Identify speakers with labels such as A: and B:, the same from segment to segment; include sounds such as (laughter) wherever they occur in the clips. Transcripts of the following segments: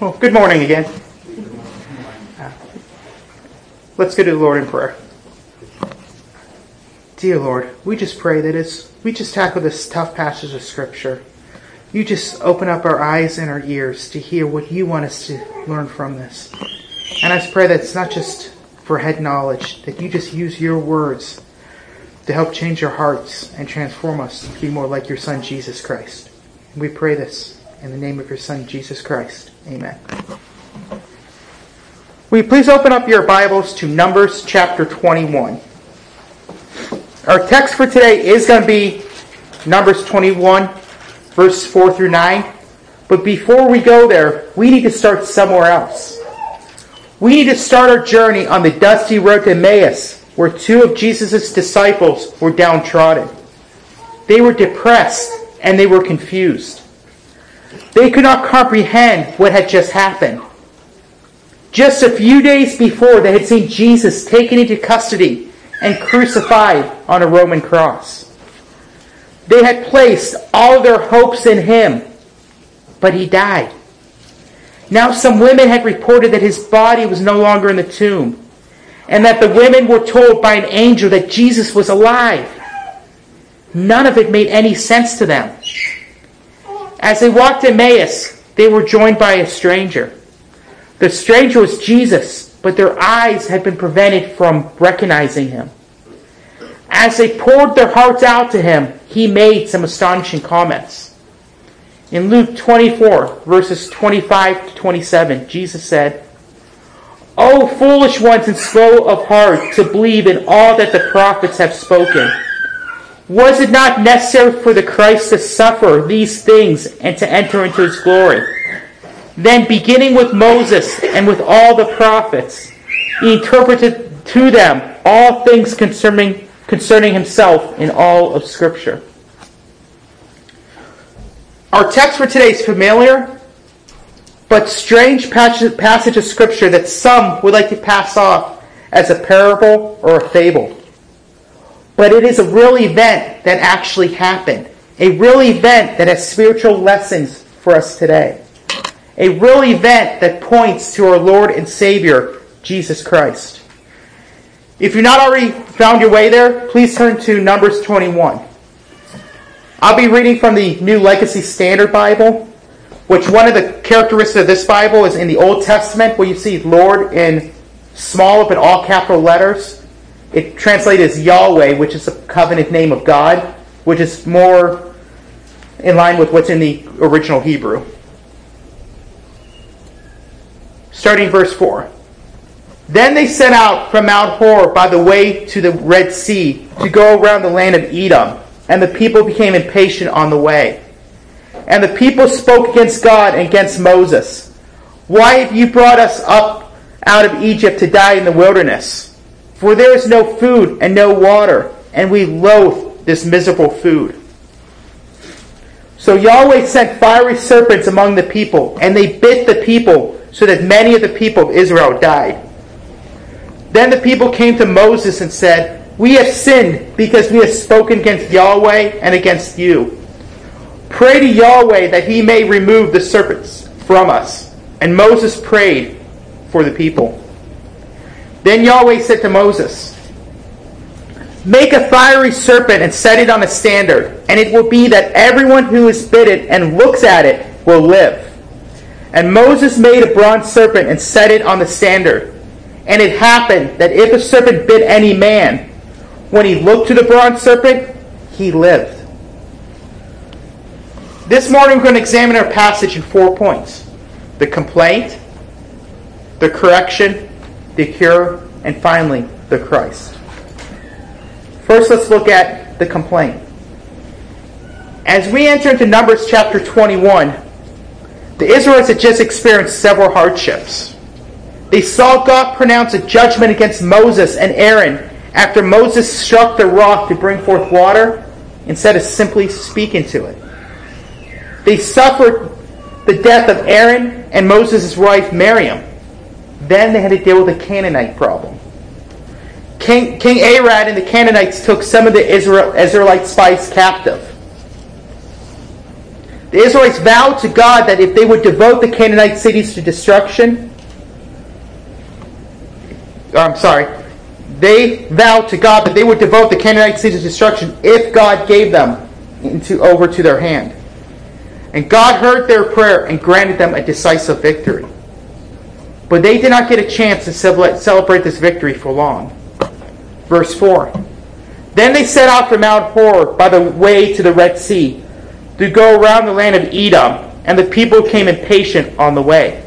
A: Well, good morning again. Let's go to the Lord in prayer. Dear Lord, we just pray that as we just tackle this tough passage of Scripture, you just open up our eyes and our ears to hear what you want us to learn from this. And I pray that it's not just for head knowledge, that you just use your words to help change our hearts and transform us to be more like your Son, Jesus Christ. We pray this in the name of your Son, Jesus Christ. Amen. Will you please open up your Bibles to Numbers chapter 21? Our text for today is going to be Numbers 21, verse 4 through 9. But before we go there, we need to start somewhere else. We need to start our journey on the dusty road to Emmaus, where two of Jesus' disciples were downtrodden. They were depressed and they were confused. They could not comprehend what had just happened. Just a few days before, they had seen Jesus taken into custody and crucified on a Roman cross. They had placed all their hopes in him, but he died. Now, some women had reported that his body was no longer in the tomb, and that the women were told by an angel that Jesus was alive. None of it made any sense to them. As they walked Emmaus, they were joined by a stranger. The stranger was Jesus, but their eyes had been prevented from recognizing him. As they poured their hearts out to him, he made some astonishing comments. In Luke 24, verses 25 to 27, Jesus said, O foolish ones and slow of heart to believe in all that the prophets have spoken. Was it not necessary for the Christ to suffer these things and to enter into his glory? Then, beginning with Moses and with all the prophets, he interpreted to them all things concerning, concerning himself in all of Scripture. Our text for today is familiar, but strange passage of Scripture that some would like to pass off as a parable or a fable but it is a real event that actually happened. A real event that has spiritual lessons for us today. A real event that points to our Lord and Savior, Jesus Christ. If you've not already found your way there, please turn to Numbers 21. I'll be reading from the New Legacy Standard Bible, which one of the characteristics of this Bible is in the Old Testament, where you see Lord in small but all capital letters. It translated as Yahweh, which is the covenant name of God, which is more in line with what's in the original Hebrew. Starting verse 4. Then they set out from Mount Hor by the way to the Red Sea to go around the land of Edom, and the people became impatient on the way. And the people spoke against God and against Moses. Why have you brought us up out of Egypt to die in the wilderness? For there is no food and no water, and we loathe this miserable food. So Yahweh sent fiery serpents among the people, and they bit the people, so that many of the people of Israel died. Then the people came to Moses and said, We have sinned because we have spoken against Yahweh and against you. Pray to Yahweh that he may remove the serpents from us. And Moses prayed for the people. Then Yahweh said to Moses, Make a fiery serpent and set it on a standard, and it will be that everyone who is bitten and looks at it will live. And Moses made a bronze serpent and set it on the standard. And it happened that if a serpent bit any man, when he looked to the bronze serpent, he lived. This morning we're going to examine our passage in four points the complaint, the correction, the cure, and finally, the Christ. First, let's look at the complaint. As we enter into Numbers chapter 21, the Israelites had just experienced several hardships. They saw God pronounce a judgment against Moses and Aaron after Moses struck the rock to bring forth water instead of simply speaking to it. They suffered the death of Aaron and Moses' wife Miriam. Then they had to deal with the Canaanite problem. King, King Arad and the Canaanites took some of the Israel, Israelite spies captive. The Israelites vowed to God that if they would devote the Canaanite cities to destruction, I'm sorry, they vowed to God that they would devote the Canaanite cities to destruction if God gave them into, over to their hand. And God heard their prayer and granted them a decisive victory. But they did not get a chance to celebrate this victory for long. Verse 4 Then they set out from Mount Hor by the way to the Red Sea to go around the land of Edom, and the people came impatient on the way.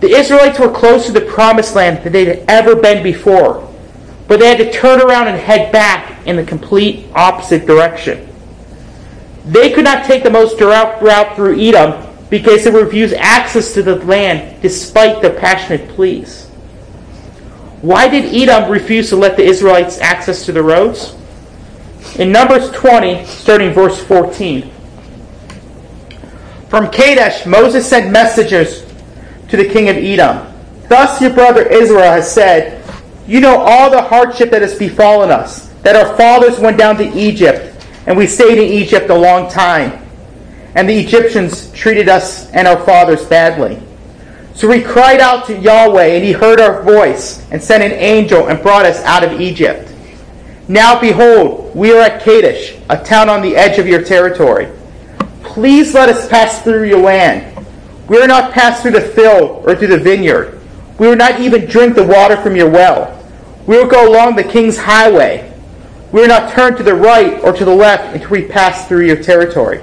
A: The Israelites were closer to the promised land than they had ever been before, but they had to turn around and head back in the complete opposite direction. They could not take the most direct route through Edom because they refused access to the land despite their passionate pleas. Why did Edom refuse to let the Israelites access to the roads? In Numbers 20, starting verse 14. From Kadesh, Moses sent messengers to the king of Edom. Thus your brother Israel has said, You know all the hardship that has befallen us, that our fathers went down to Egypt, and we stayed in Egypt a long time. And the Egyptians treated us and our fathers badly. So we cried out to Yahweh, and he heard our voice, and sent an angel and brought us out of Egypt. Now behold, we are at Kadesh, a town on the edge of your territory. Please let us pass through your land. We are not pass through the field or through the vineyard. We will not even drink the water from your well. We will go along the king's highway. We will not turn to the right or to the left until we pass through your territory.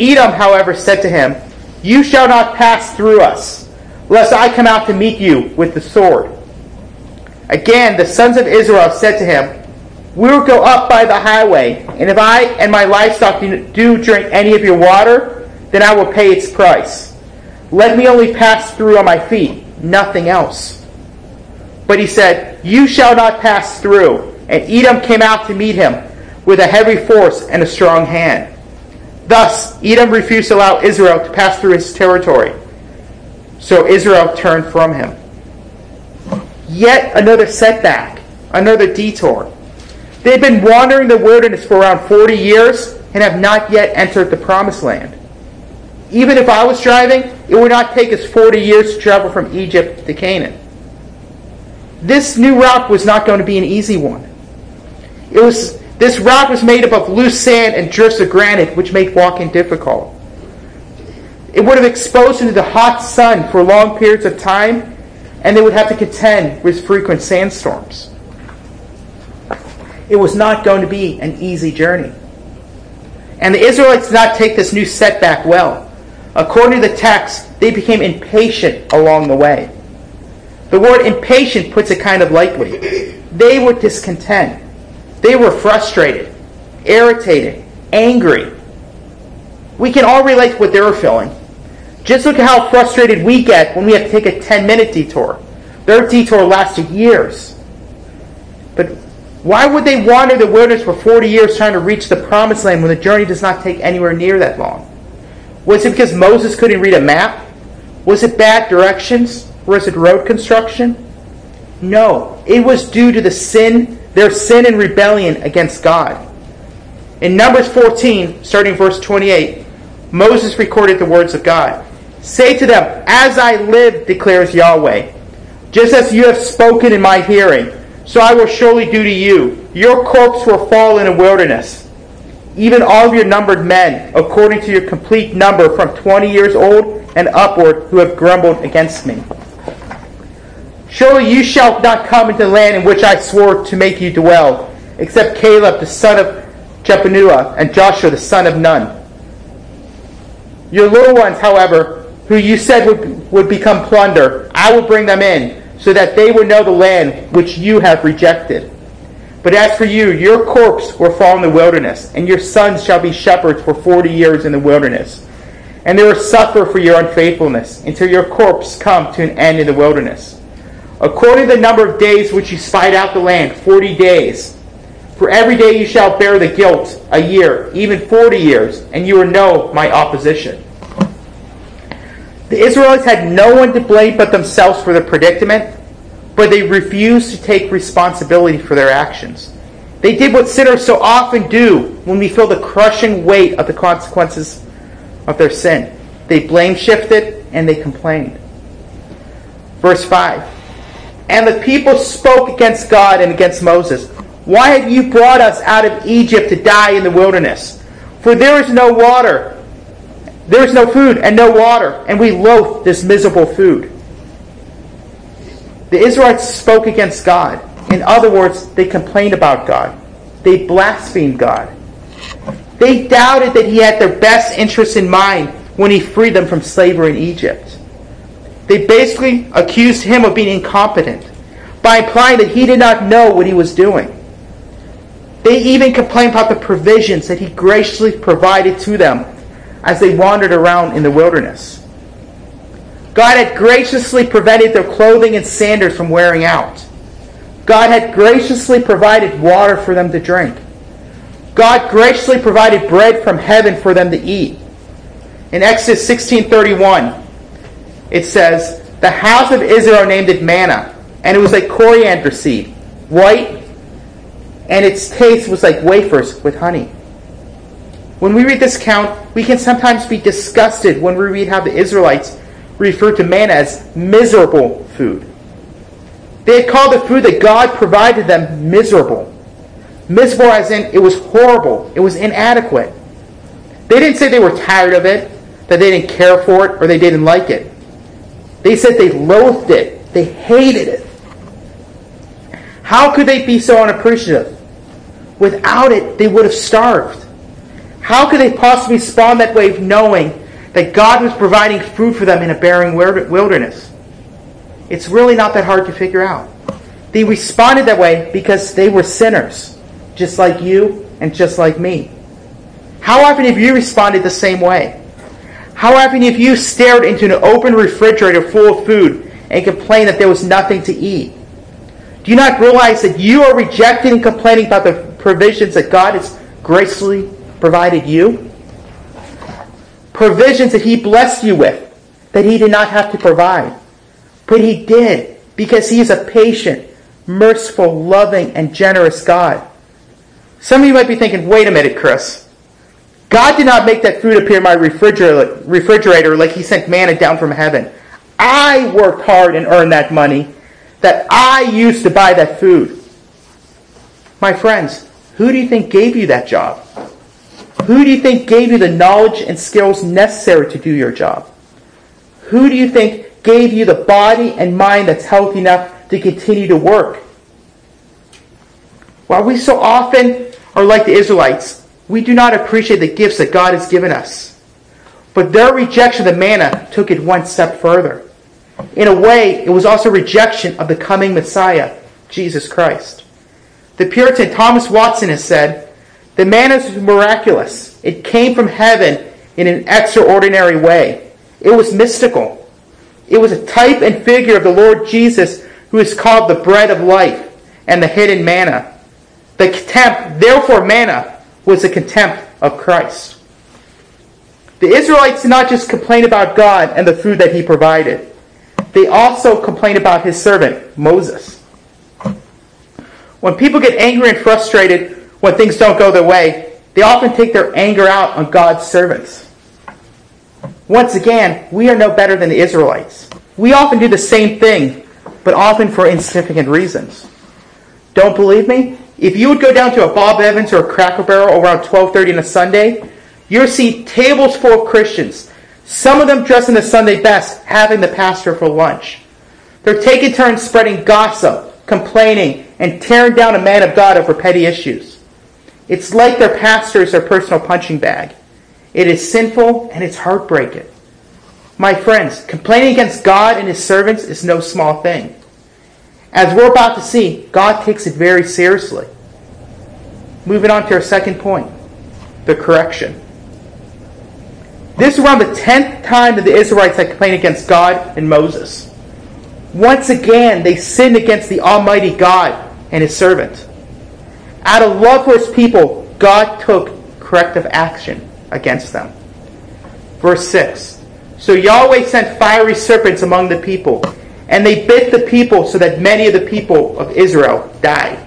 A: Edom, however, said to him, You shall not pass through us, lest I come out to meet you with the sword. Again, the sons of Israel said to him, we will go up by the highway, and if I and my livestock do drink any of your water, then I will pay its price. Let me only pass through on my feet, nothing else. But he said, You shall not pass through. And Edom came out to meet him with a heavy force and a strong hand. Thus, Edom refused to allow Israel to pass through his territory. So Israel turned from him. Yet another setback, another detour. They've been wandering the wilderness for around 40 years and have not yet entered the promised land. Even if I was driving, it would not take us 40 years to travel from Egypt to Canaan. This new route was not going to be an easy one. It was this rock was made up of loose sand and drifts of granite, which made walking difficult. It would have exposed them to the hot sun for long periods of time, and they would have to contend with frequent sandstorms. It was not going to be an easy journey. And the Israelites did not take this new setback well. According to the text, they became impatient along the way. The word impatient puts it kind of lightly. They were discontent. They were frustrated, irritated, angry. We can all relate to what they were feeling. Just look at how frustrated we get when we have to take a 10 minute detour. Their detour lasted years. But why would they wander the wilderness for 40 years trying to reach the promised land when the journey does not take anywhere near that long? Was it because Moses couldn't read a map? Was it bad directions? Was it road construction? No, it was due to the sin, their sin and rebellion against God. In Numbers 14, starting verse 28, Moses recorded the words of God. Say to them, As I live, declares Yahweh, just as you have spoken in my hearing, so I will surely do to you. Your corpse will fall in a wilderness. Even all of your numbered men, according to your complete number from 20 years old and upward, who have grumbled against me. Surely you shall not come into the land in which I swore to make you dwell, except Caleb the son of Jephunneh and Joshua the son of Nun. Your little ones, however, who you said would, would become plunder, I will bring them in so that they would know the land which you have rejected. But as for you, your corpse will fall in the wilderness, and your sons shall be shepherds for forty years in the wilderness. And they will suffer for your unfaithfulness until your corpse come to an end in the wilderness. According to the number of days which you spied out the land, forty days. For every day you shall bear the guilt a year, even forty years, and you will know my opposition. The Israelites had no one to blame but themselves for their predicament, but they refused to take responsibility for their actions. They did what sinners so often do when we feel the crushing weight of the consequences of their sin. They blame shifted and they complained. Verse 5 And the people spoke against God and against Moses. Why have you brought us out of Egypt to die in the wilderness? For there is no water, there is no food and no water, and we loathe this miserable food. The Israelites spoke against God. In other words, they complained about God. They blasphemed God. They doubted that He had their best interests in mind when He freed them from slavery in Egypt. They basically accused Him of being incompetent by implying that He did not know what He was doing. They even complained about the provisions that He graciously provided to them as they wandered around in the wilderness. God had graciously prevented their clothing and sandals from wearing out. God had graciously provided water for them to drink. God graciously provided bread from heaven for them to eat. In Exodus 16:31, it says, "The house of Israel named it manna, and it was like coriander seed, white, and its taste was like wafers with honey." When we read this account, we can sometimes be disgusted when we read how the Israelites refer to manna as miserable food. They had called the food that God provided them miserable. Miserable as in it was horrible, it was inadequate. They didn't say they were tired of it, that they didn't care for it, or they didn't like it. They said they loathed it, they hated it. How could they be so unappreciative? Without it, they would have starved. How could they possibly spawn that way knowing that God was providing food for them in a barren wilderness? It's really not that hard to figure out. They responded that way because they were sinners, just like you and just like me. How often have you responded the same way? How often have you stared into an open refrigerator full of food and complained that there was nothing to eat? Do you not realize that you are rejecting and complaining about the provisions that God has graciously provided you? Provisions that He blessed you with that He did not have to provide. But He did because He is a patient, merciful, loving, and generous God. Some of you might be thinking, wait a minute, Chris. God did not make that food appear in my refrigerator, like He sent manna down from heaven. I worked hard and earned that money that I used to buy that food. My friends, who do you think gave you that job? Who do you think gave you the knowledge and skills necessary to do your job? Who do you think gave you the body and mind that's healthy enough to continue to work? While we so often are like the Israelites, we do not appreciate the gifts that God has given us. But their rejection of the manna took it one step further. In a way, it was also rejection of the coming Messiah, Jesus Christ. The Puritan Thomas Watson has said, the manna is miraculous. It came from heaven in an extraordinary way. It was mystical. It was a type and figure of the Lord Jesus, who is called the bread of life and the hidden manna. The contempt, therefore, manna was a contempt of Christ. The Israelites did not just complain about God and the food that he provided, they also complained about his servant, Moses. When people get angry and frustrated when things don't go their way, they often take their anger out on God's servants. Once again, we are no better than the Israelites. We often do the same thing, but often for insignificant reasons. Don't believe me? If you would go down to a Bob Evans or a Cracker Barrel around 12:30 on a Sunday, you'll see tables full of Christians, some of them dressed in the Sunday best, having the pastor for lunch. They're taking turns spreading gossip, complaining, and tearing down a man of God over petty issues. It's like their pastor is their personal punching bag. It is sinful and it's heartbreaking. My friends, complaining against God and his servants is no small thing. As we're about to see, God takes it very seriously. Moving on to our second point the correction. This is around the tenth time that the Israelites had complained against God and Moses. Once again, they sinned against the Almighty God and his servant. Out of love for his people, God took corrective action against them. Verse 6 So Yahweh sent fiery serpents among the people, and they bit the people so that many of the people of Israel died.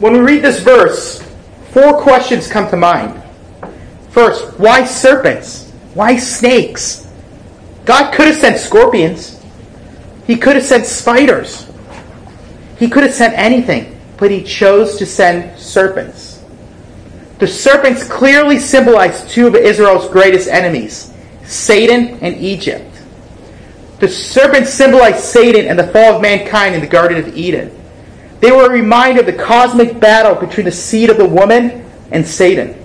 A: When we read this verse, four questions come to mind. First, why serpents? Why snakes? God could have sent scorpions. He could have sent spiders. He could have sent anything, but he chose to send serpents. The serpents clearly symbolize two of Israel's greatest enemies, Satan and Egypt. The serpents symbolize Satan and the fall of mankind in the Garden of Eden. They were a reminder of the cosmic battle between the seed of the woman and Satan.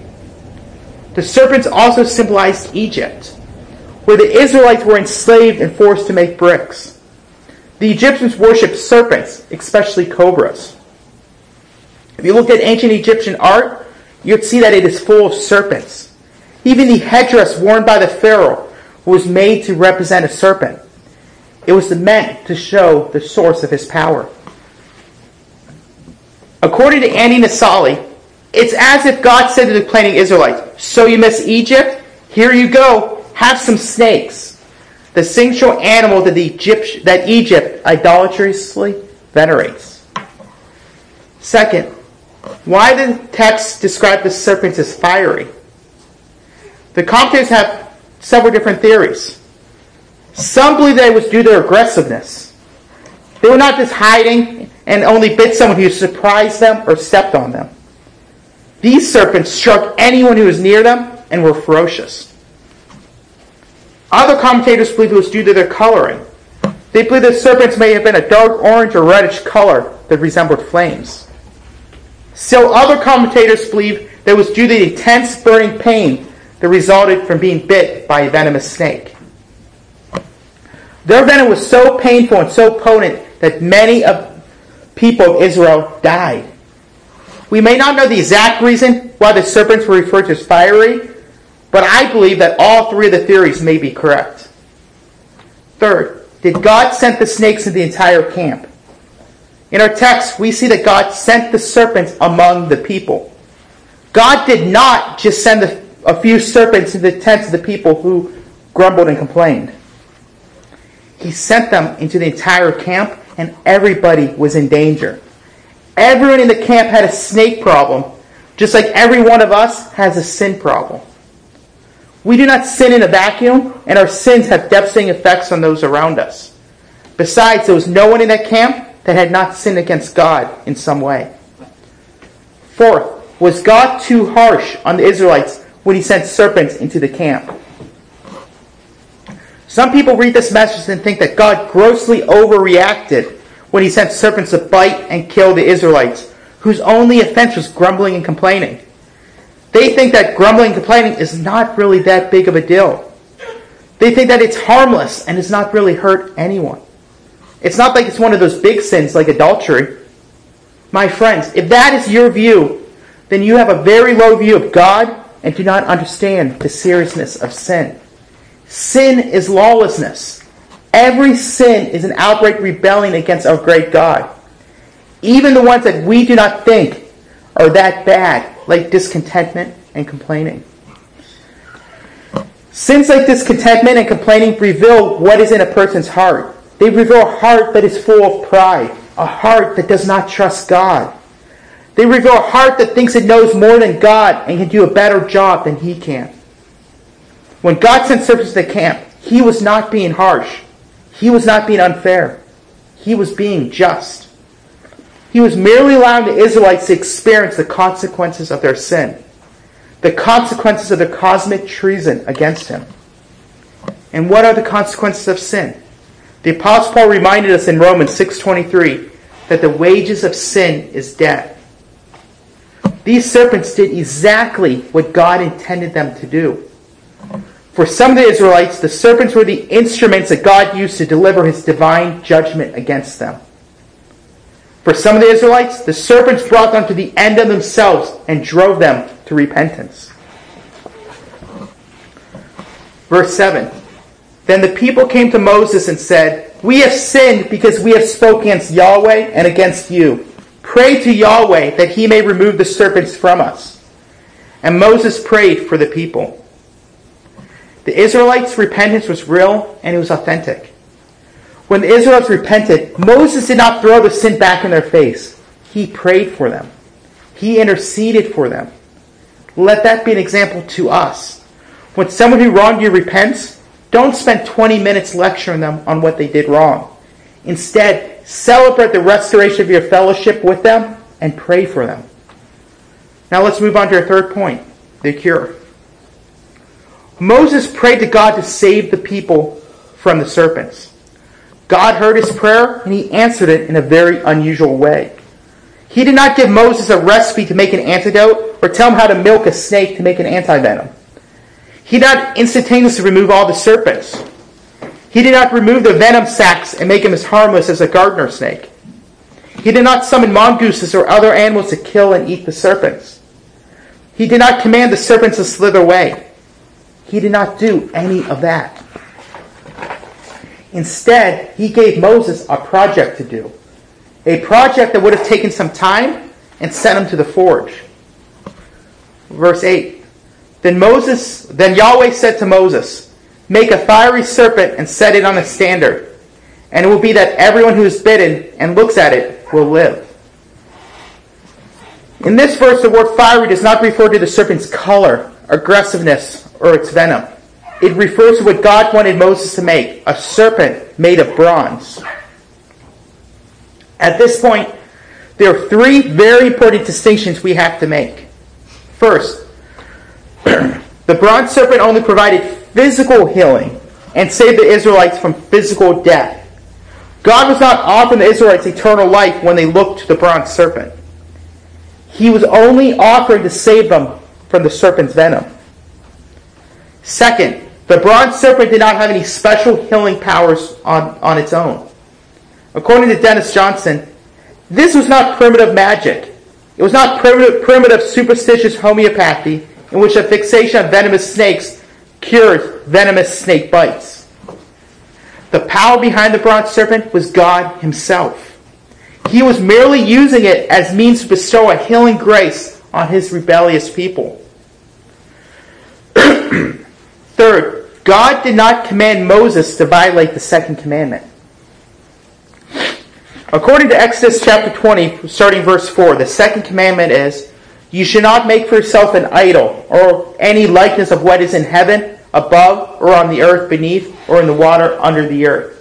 A: The serpents also symbolized Egypt, where the Israelites were enslaved and forced to make bricks. The Egyptians worshipped serpents, especially cobras. If you look at ancient Egyptian art, you'd see that it is full of serpents. Even the headdress worn by the pharaoh was made to represent a serpent. It was meant to show the source of his power. According to Andy Naselli, it's as if God said to the planning Israelites, So you miss Egypt? Here you go. Have some snakes. The single animal that, the Egypt, that Egypt idolatrously venerates. Second, why the text describe the serpents as fiery? The commentators have several different theories. Some believe that it was due to their aggressiveness. They were not just hiding and only bit someone who surprised them or stepped on them. These serpents struck anyone who was near them and were ferocious. Other commentators believe it was due to their coloring. They believe the serpents may have been a dark orange or reddish color that resembled flames. Still, other commentators believe that it was due to the intense burning pain that resulted from being bit by a venomous snake. Their venom was so painful and so potent that many of people of Israel died. We may not know the exact reason why the serpents were referred to as fiery, but I believe that all three of the theories may be correct. Third, did God send the snakes in the entire camp? In our text, we see that God sent the serpents among the people. God did not just send a few serpents into the tents of the people who grumbled and complained. He sent them into the entire camp, and everybody was in danger. Everyone in the camp had a snake problem, just like every one of us has a sin problem. We do not sin in a vacuum, and our sins have devastating effects on those around us. Besides, there was no one in that camp that had not sinned against God in some way. Fourth, was God too harsh on the Israelites when he sent serpents into the camp? Some people read this message and think that God grossly overreacted when he sent serpents to bite and kill the Israelites, whose only offense was grumbling and complaining. They think that grumbling and complaining is not really that big of a deal. They think that it's harmless and does not really hurt anyone. It's not like it's one of those big sins like adultery. My friends, if that is your view, then you have a very low view of God and do not understand the seriousness of sin. Sin is lawlessness. Every sin is an outbreak rebellion against our great God. Even the ones that we do not think are that bad, like discontentment and complaining. Sins like discontentment and complaining reveal what is in a person's heart. They reveal a heart that is full of pride, a heart that does not trust God. They reveal a heart that thinks it knows more than God and can do a better job than he can. When God sent servants to the camp, he was not being harsh. He was not being unfair. He was being just. He was merely allowing the Israelites to experience the consequences of their sin, the consequences of their cosmic treason against him. And what are the consequences of sin? The apostle Paul reminded us in Romans 6:23 that the wages of sin is death. These serpents did exactly what God intended them to do. For some of the Israelites, the serpents were the instruments that God used to deliver his divine judgment against them. For some of the Israelites, the serpents brought them to the end of themselves and drove them to repentance. Verse 7 Then the people came to Moses and said, We have sinned because we have spoken against Yahweh and against you. Pray to Yahweh that he may remove the serpents from us. And Moses prayed for the people. The Israelites' repentance was real and it was authentic. When the Israelites repented, Moses did not throw the sin back in their face. He prayed for them. He interceded for them. Let that be an example to us. When someone who wronged you repents, don't spend 20 minutes lecturing them on what they did wrong. Instead, celebrate the restoration of your fellowship with them and pray for them. Now let's move on to our third point the cure. Moses prayed to God to save the people from the serpents. God heard his prayer and he answered it in a very unusual way. He did not give Moses a recipe to make an antidote or tell him how to milk a snake to make an antivenom. He did not instantaneously remove all the serpents. He did not remove the venom sacs and make them as harmless as a gardener snake. He did not summon mongooses or other animals to kill and eat the serpents. He did not command the serpents to slither away. He did not do any of that. Instead, he gave Moses a project to do. A project that would have taken some time and sent him to the forge. Verse 8. Then Moses, then Yahweh said to Moses, Make a fiery serpent and set it on a standard, and it will be that everyone who is bitten and looks at it will live. In this verse, the word fiery does not refer to the serpent's color, aggressiveness, or its venom. It refers to what God wanted Moses to make a serpent made of bronze. At this point, there are three very important distinctions we have to make. First, the bronze serpent only provided physical healing and saved the Israelites from physical death. God was not offering the Israelites eternal life when they looked to the bronze serpent. He was only offering to save them from the serpent's venom. Second, the bronze serpent did not have any special healing powers on, on its own. According to Dennis Johnson, this was not primitive magic. It was not primitive, primitive superstitious homeopathy in which a fixation on venomous snakes cures venomous snake bites. The power behind the bronze serpent was God Himself. He was merely using it as means to bestow a healing grace on His rebellious people. (clears throat) Third, God did not command Moses to violate the second commandment. According to Exodus chapter 20, starting verse 4, the second commandment is You should not make for yourself an idol or any likeness of what is in heaven, above, or on the earth beneath, or in the water under the earth.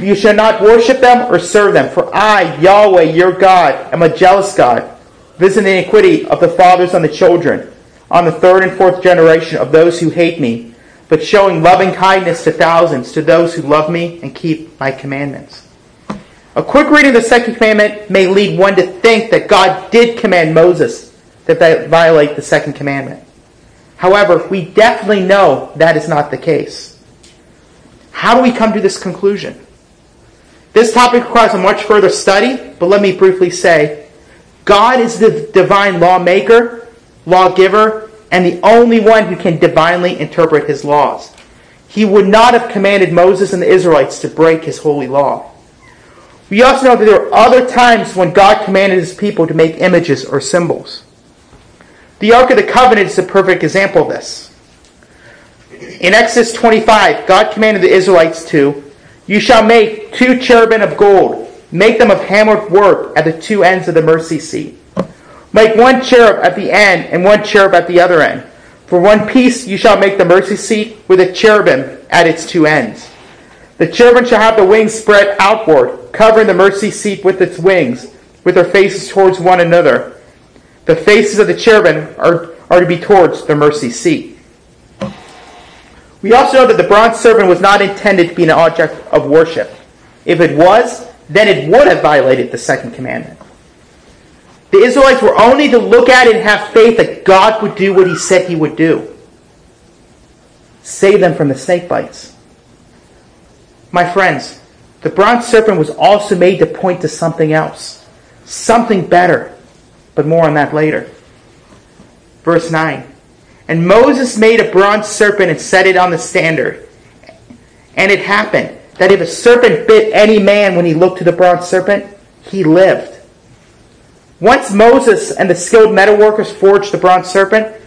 A: You shall not worship them or serve them, for I, Yahweh, your God, am a jealous God, visiting the iniquity of the fathers on the children, on the third and fourth generation of those who hate me, but showing loving kindness to thousands, to those who love me and keep my commandments. A quick reading of the second commandment may lead one to think that God did command Moses to violate the second commandment. However, we definitely know that is not the case. How do we come to this conclusion? This topic requires a much further study, but let me briefly say God is the divine lawmaker, lawgiver, and the only one who can divinely interpret his laws. He would not have commanded Moses and the Israelites to break his holy law. We also know that there were other times when God commanded his people to make images or symbols. The Ark of the Covenant is a perfect example of this. In Exodus 25, God commanded the Israelites to you shall make two cherubim of gold. Make them of hammered work at the two ends of the mercy seat. Make one cherub at the end and one cherub at the other end. For one piece you shall make the mercy seat with a cherubim at its two ends. The cherubim shall have the wings spread outward, covering the mercy seat with its wings, with their faces towards one another. The faces of the cherubim are, are to be towards the mercy seat. We also know that the bronze serpent was not intended to be an object of worship. If it was, then it would have violated the second commandment. The Israelites were only to look at it and have faith that God would do what he said he would do. Save them from the snake bites. My friends, the bronze serpent was also made to point to something else, something better, but more on that later. Verse 9. And Moses made a bronze serpent and set it on the standard. And it happened that if a serpent bit any man when he looked to the bronze serpent, he lived. Once Moses and the skilled metalworkers forged the bronze serpent,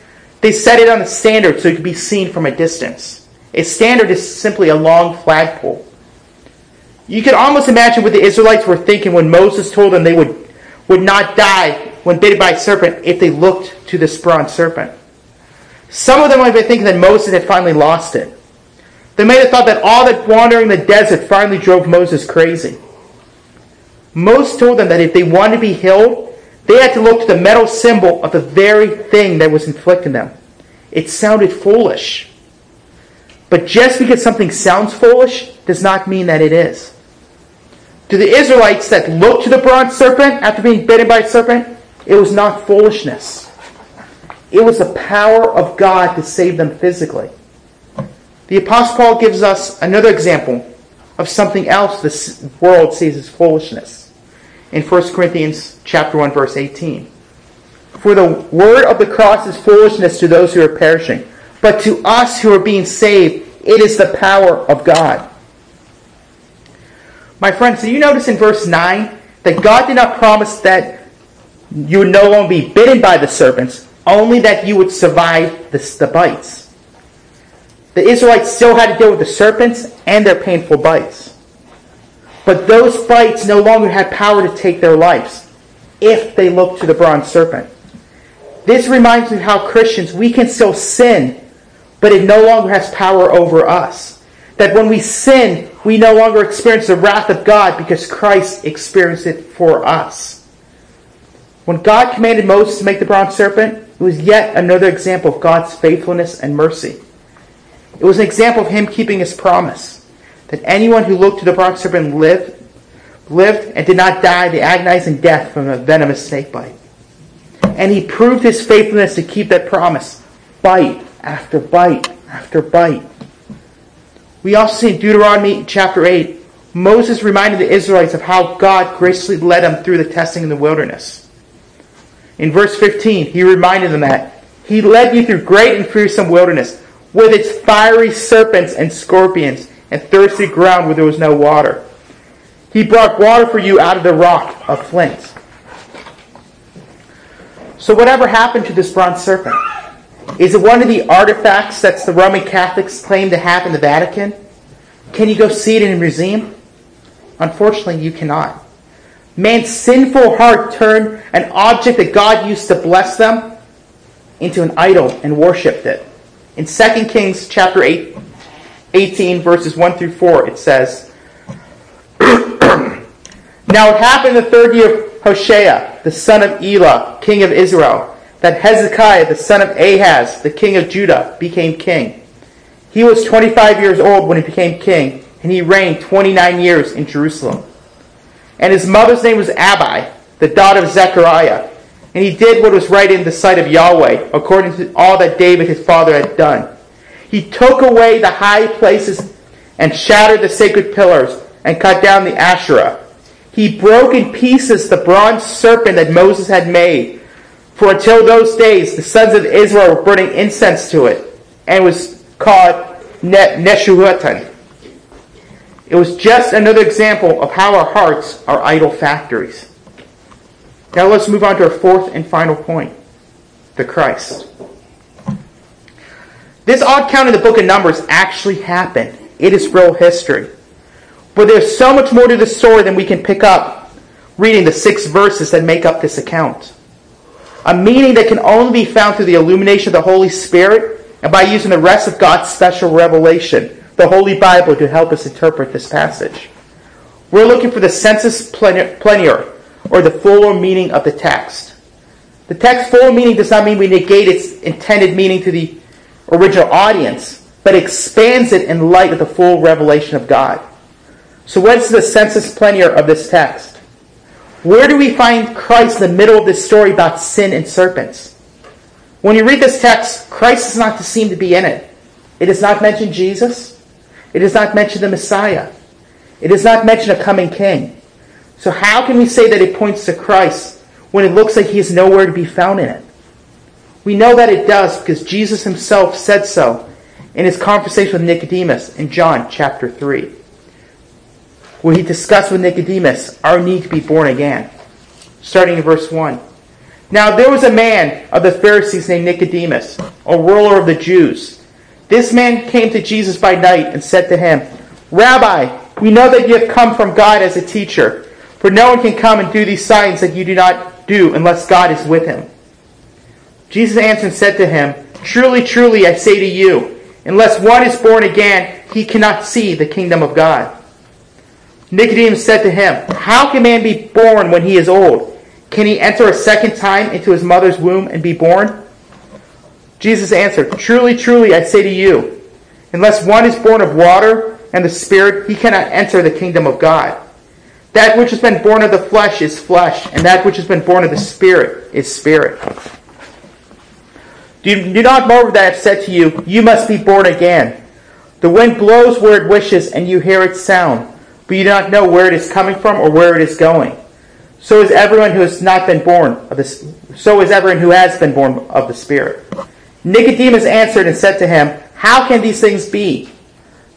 A: they set it on the standard so it could be seen from a distance. A standard is simply a long flagpole. You can almost imagine what the Israelites were thinking when Moses told them they would, would not die when bitten by a serpent if they looked to this bronze serpent. Some of them might be thinking that Moses had finally lost it. They may have thought that all that wandering the desert finally drove Moses crazy. Moses told them that if they wanted to be healed, they had to look to the metal symbol of the very thing that was inflicting them. It sounded foolish. But just because something sounds foolish does not mean that it is. To the Israelites that looked to the bronze serpent after being bitten by a serpent, it was not foolishness. It was the power of God to save them physically. The Apostle Paul gives us another example of something else the world sees as foolishness in 1 Corinthians chapter 1 verse 18. For the word of the cross is foolishness to those who are perishing, but to us who are being saved, it is the power of God. My friends, do you notice in verse 9 that God did not promise that you would no longer be bitten by the serpents, only that you would survive the, the bites? The Israelites still had to deal with the serpents and their painful bites. But those bites no longer had power to take their lives if they looked to the bronze serpent. This reminds me how Christians, we can still sin, but it no longer has power over us. That when we sin, we no longer experience the wrath of God because Christ experienced it for us. When God commanded Moses to make the bronze serpent, it was yet another example of God's faithfulness and mercy. It was an example of him keeping his promise that anyone who looked to the bronze serpent lived, lived and did not die the agonizing death from a venomous snake bite. And he proved his faithfulness to keep that promise, bite after bite after bite. We also see in Deuteronomy chapter 8, Moses reminded the Israelites of how God graciously led them through the testing in the wilderness. In verse 15, he reminded them that he led you through great and fearsome wilderness with its fiery serpents and scorpions and thirsty ground where there was no water. He brought water for you out of the rock of flint. So, whatever happened to this bronze serpent? Is it one of the artifacts that the Roman Catholics claim to have in the Vatican? Can you go see it in a museum? Unfortunately, you cannot. Man's sinful heart turned an object that God used to bless them into an idol and worshipped it. In 2 Kings chapter 8, 18, verses 1 through 4, it says, (clears throat) Now it happened in the third year of Hoshea, the son of Elah, king of Israel, that Hezekiah, the son of Ahaz, the king of Judah, became king. He was 25 years old when he became king, and he reigned 29 years in Jerusalem. And his mother's name was Abi, the daughter of Zechariah. And he did what was right in the sight of Yahweh, according to all that David his father had done. He took away the high places and shattered the sacred pillars and cut down the Asherah. He broke in pieces the bronze serpent that Moses had made. For until those days, the sons of Israel were burning incense to it, and it was called Nehushtan. It was just another example of how our hearts are idol factories. Now let's move on to our fourth and final point the Christ. This odd count in the book of Numbers actually happened. It is real history. But there's so much more to the story than we can pick up reading the six verses that make up this account. A meaning that can only be found through the illumination of the Holy Spirit and by using the rest of God's special revelation, the Holy Bible, to help us interpret this passage. We're looking for the sensus plenior, or the fuller meaning of the text. The text full meaning does not mean we negate its intended meaning to the original audience, but expands it in light of the full revelation of God. So, what's the sensus plenior of this text? Where do we find Christ in the middle of this story about sin and serpents? When you read this text, Christ is not seem to be in it. It does not mention Jesus. It does not mention the Messiah. It does not mention a coming king. So, how can we say that it points to Christ when it looks like he is nowhere to be found in it? We know that it does because Jesus himself said so in his conversation with Nicodemus in John chapter 3, where he discussed with Nicodemus our need to be born again. Starting in verse 1. Now there was a man of the Pharisees named Nicodemus, a ruler of the Jews. This man came to Jesus by night and said to him, Rabbi, we know that you have come from God as a teacher, for no one can come and do these signs that you do not do unless God is with him. Jesus answered and said to him, Truly, truly, I say to you, unless one is born again, he cannot see the kingdom of God. Nicodemus said to him, How can man be born when he is old? Can he enter a second time into his mother's womb and be born? Jesus answered, Truly, truly, I say to you, unless one is born of water and the Spirit, he cannot enter the kingdom of God. That which has been born of the flesh is flesh, and that which has been born of the Spirit is spirit. Do, do not marvel that I have said to you, You must be born again. The wind blows where it wishes, and you hear its sound, but you do not know where it is coming from or where it is going. So is everyone who has not been born of this. So is everyone who has been born of the Spirit. Nicodemus answered and said to him, How can these things be?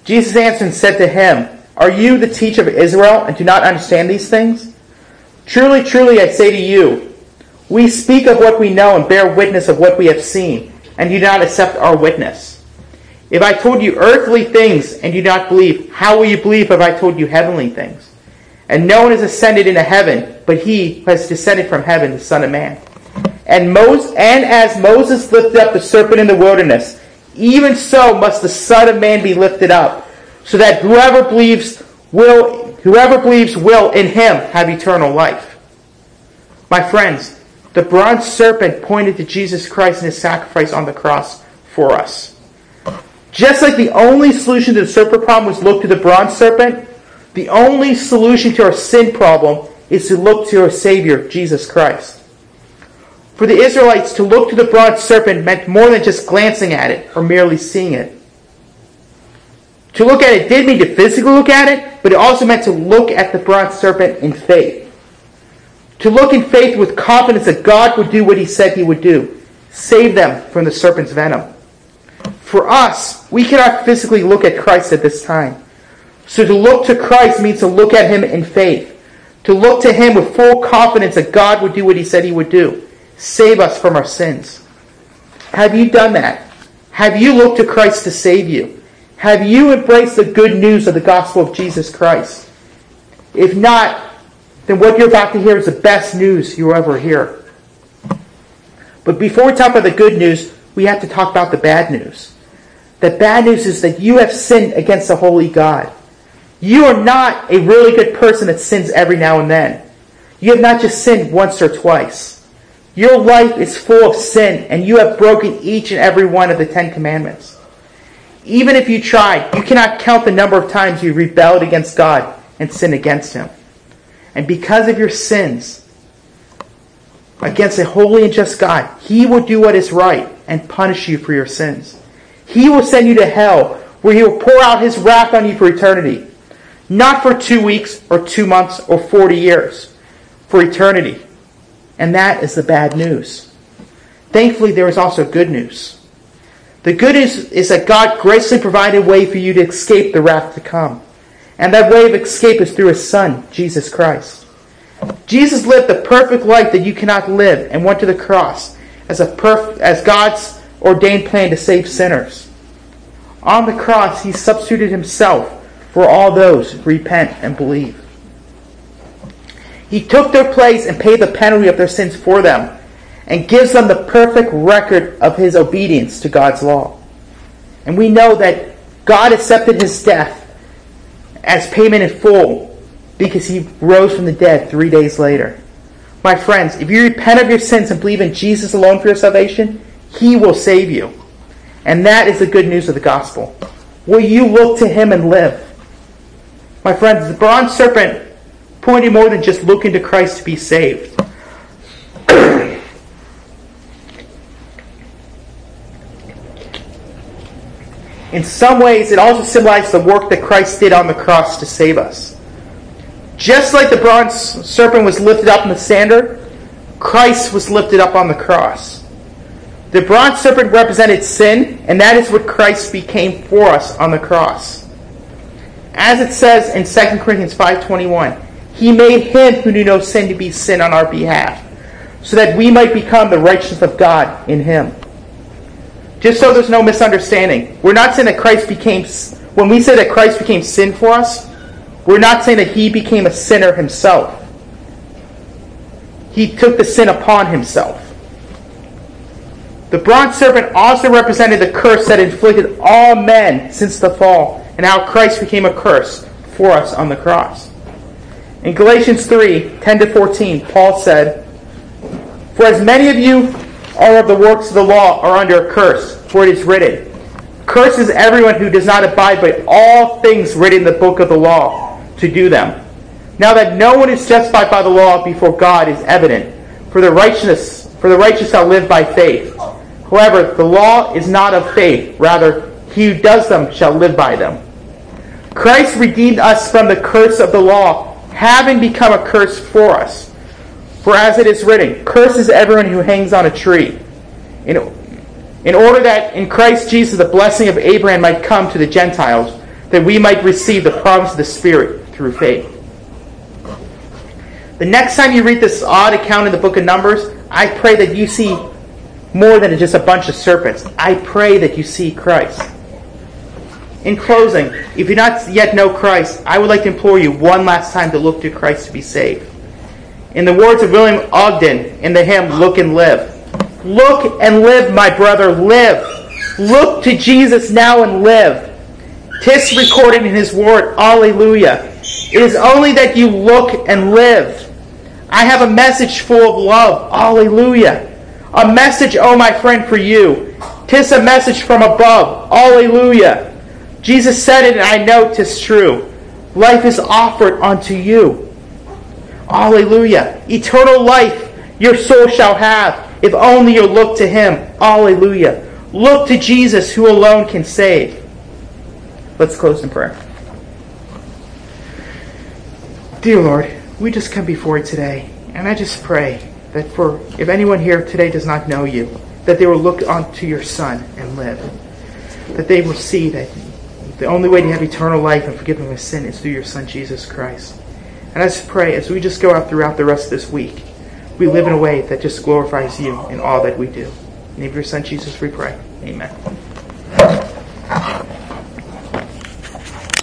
A: Jesus answered and said to him, Are you the teacher of Israel and do not understand these things? Truly, truly, I say to you, we speak of what we know and bear witness of what we have seen, and you do not accept our witness. If I told you earthly things and you do not believe, how will you believe if I told you heavenly things? And no one has ascended into heaven, but he who has descended from heaven, the Son of Man. And, Moses, and as Moses lifted up the serpent in the wilderness, even so must the Son of Man be lifted up, so that whoever believes will whoever believes will in him have eternal life. My friends, the bronze serpent pointed to Jesus Christ and his sacrifice on the cross for us. Just like the only solution to the serpent problem was look to the bronze serpent, the only solution to our sin problem is to look to our Savior, Jesus Christ. For the Israelites, to look to the bronze serpent meant more than just glancing at it or merely seeing it. To look at it did mean to physically look at it, but it also meant to look at the bronze serpent in faith. To look in faith with confidence that God would do what he said he would do save them from the serpent's venom. For us, we cannot physically look at Christ at this time. So to look to Christ means to look at him in faith, to look to him with full confidence that God would do what he said he would do save us from our sins. Have you done that? Have you looked to Christ to save you? Have you embraced the good news of the gospel of Jesus Christ? If not, then what you're about to hear is the best news you'll ever hear. But before we talk about the good news, we have to talk about the bad news. The bad news is that you have sinned against the holy God. You are not a really good person that sins every now and then. You have not just sinned once or twice. Your life is full of sin, and you have broken each and every one of the Ten Commandments. Even if you tried, you cannot count the number of times you rebelled against God and sinned against Him. And because of your sins against a holy and just God, He will do what is right and punish you for your sins. He will send you to hell, where He will pour out His wrath on you for eternity. Not for two weeks or two months or 40 years, for eternity. And that is the bad news. Thankfully, there is also good news. The good news is that God graciously provided a way for you to escape the wrath to come. And that way of escape is through His Son, Jesus Christ. Jesus lived the perfect life that you cannot live and went to the cross as, a perf- as God's ordained plan to save sinners. On the cross, He substituted Himself for all those who repent and believe. He took their place and paid the penalty of their sins for them and gives them the perfect record of his obedience to God's law. And we know that God accepted his death as payment in full because he rose from the dead three days later. My friends, if you repent of your sins and believe in Jesus alone for your salvation, he will save you. And that is the good news of the gospel. Will you look to him and live? My friends, the bronze serpent pointing more than just looking to Christ to be saved. (clears throat) In some ways, it also symbolizes the work that Christ did on the cross to save us. Just like the bronze serpent was lifted up in the standard, Christ was lifted up on the cross. The bronze serpent represented sin, and that is what Christ became for us on the cross. As it says in 2 Corinthians 5:21, he made him who knew no sin to be sin on our behalf, so that we might become the righteousness of God in him. Just so there's no misunderstanding, we're not saying that Christ became, when we say that Christ became sin for us, we're not saying that he became a sinner himself. he took the sin upon himself. The bronze serpent also represented the curse that inflicted all men since the fall, and how Christ became a curse for us on the cross. In Galatians 3 10 to 14, Paul said, For as many of you are of the works of the law are under a curse, for it is written, Curses everyone who does not abide by all things written in the book of the law to do them. Now that no one is justified by the law before God is evident, for the righteousness for the righteous shall live by faith. However, the law is not of faith, rather, he who does them shall live by them. Christ redeemed us from the curse of the law, having become a curse for us. For as it is written, curses everyone who hangs on a tree. In, in order that in Christ Jesus the blessing of Abraham might come to the Gentiles, that we might receive the promise of the Spirit through faith. The next time you read this odd account in the book of Numbers, I pray that you see more than just a bunch of serpents. I pray that you see Christ. In closing, if you do not yet know Christ, I would like to implore you one last time to look to Christ to be saved. In the words of William Ogden in the hymn Look and Live, Look and live, my brother, live. Look to Jesus now and live. Tis recorded in his word, Alleluia. It is only that you look and live. I have a message full of love, Alleluia. A message, oh my friend, for you. Tis a message from above. Alleluia. Jesus said it, and I know tis true. Life is offered unto you. Alleluia. Eternal life your soul shall have, if only you look to him. Alleluia. Look to Jesus, who alone can save. Let's close in prayer. Dear Lord, we just come before you today, and I just pray that for if anyone here today does not know you, that they will look unto your Son and live. That they will see that the only way to have eternal life and forgiveness of sin is through your Son Jesus Christ. And I just pray as we just go out throughout the rest of this week, we live in a way that just glorifies you in all that we do. In the name of your Son Jesus we pray. Amen.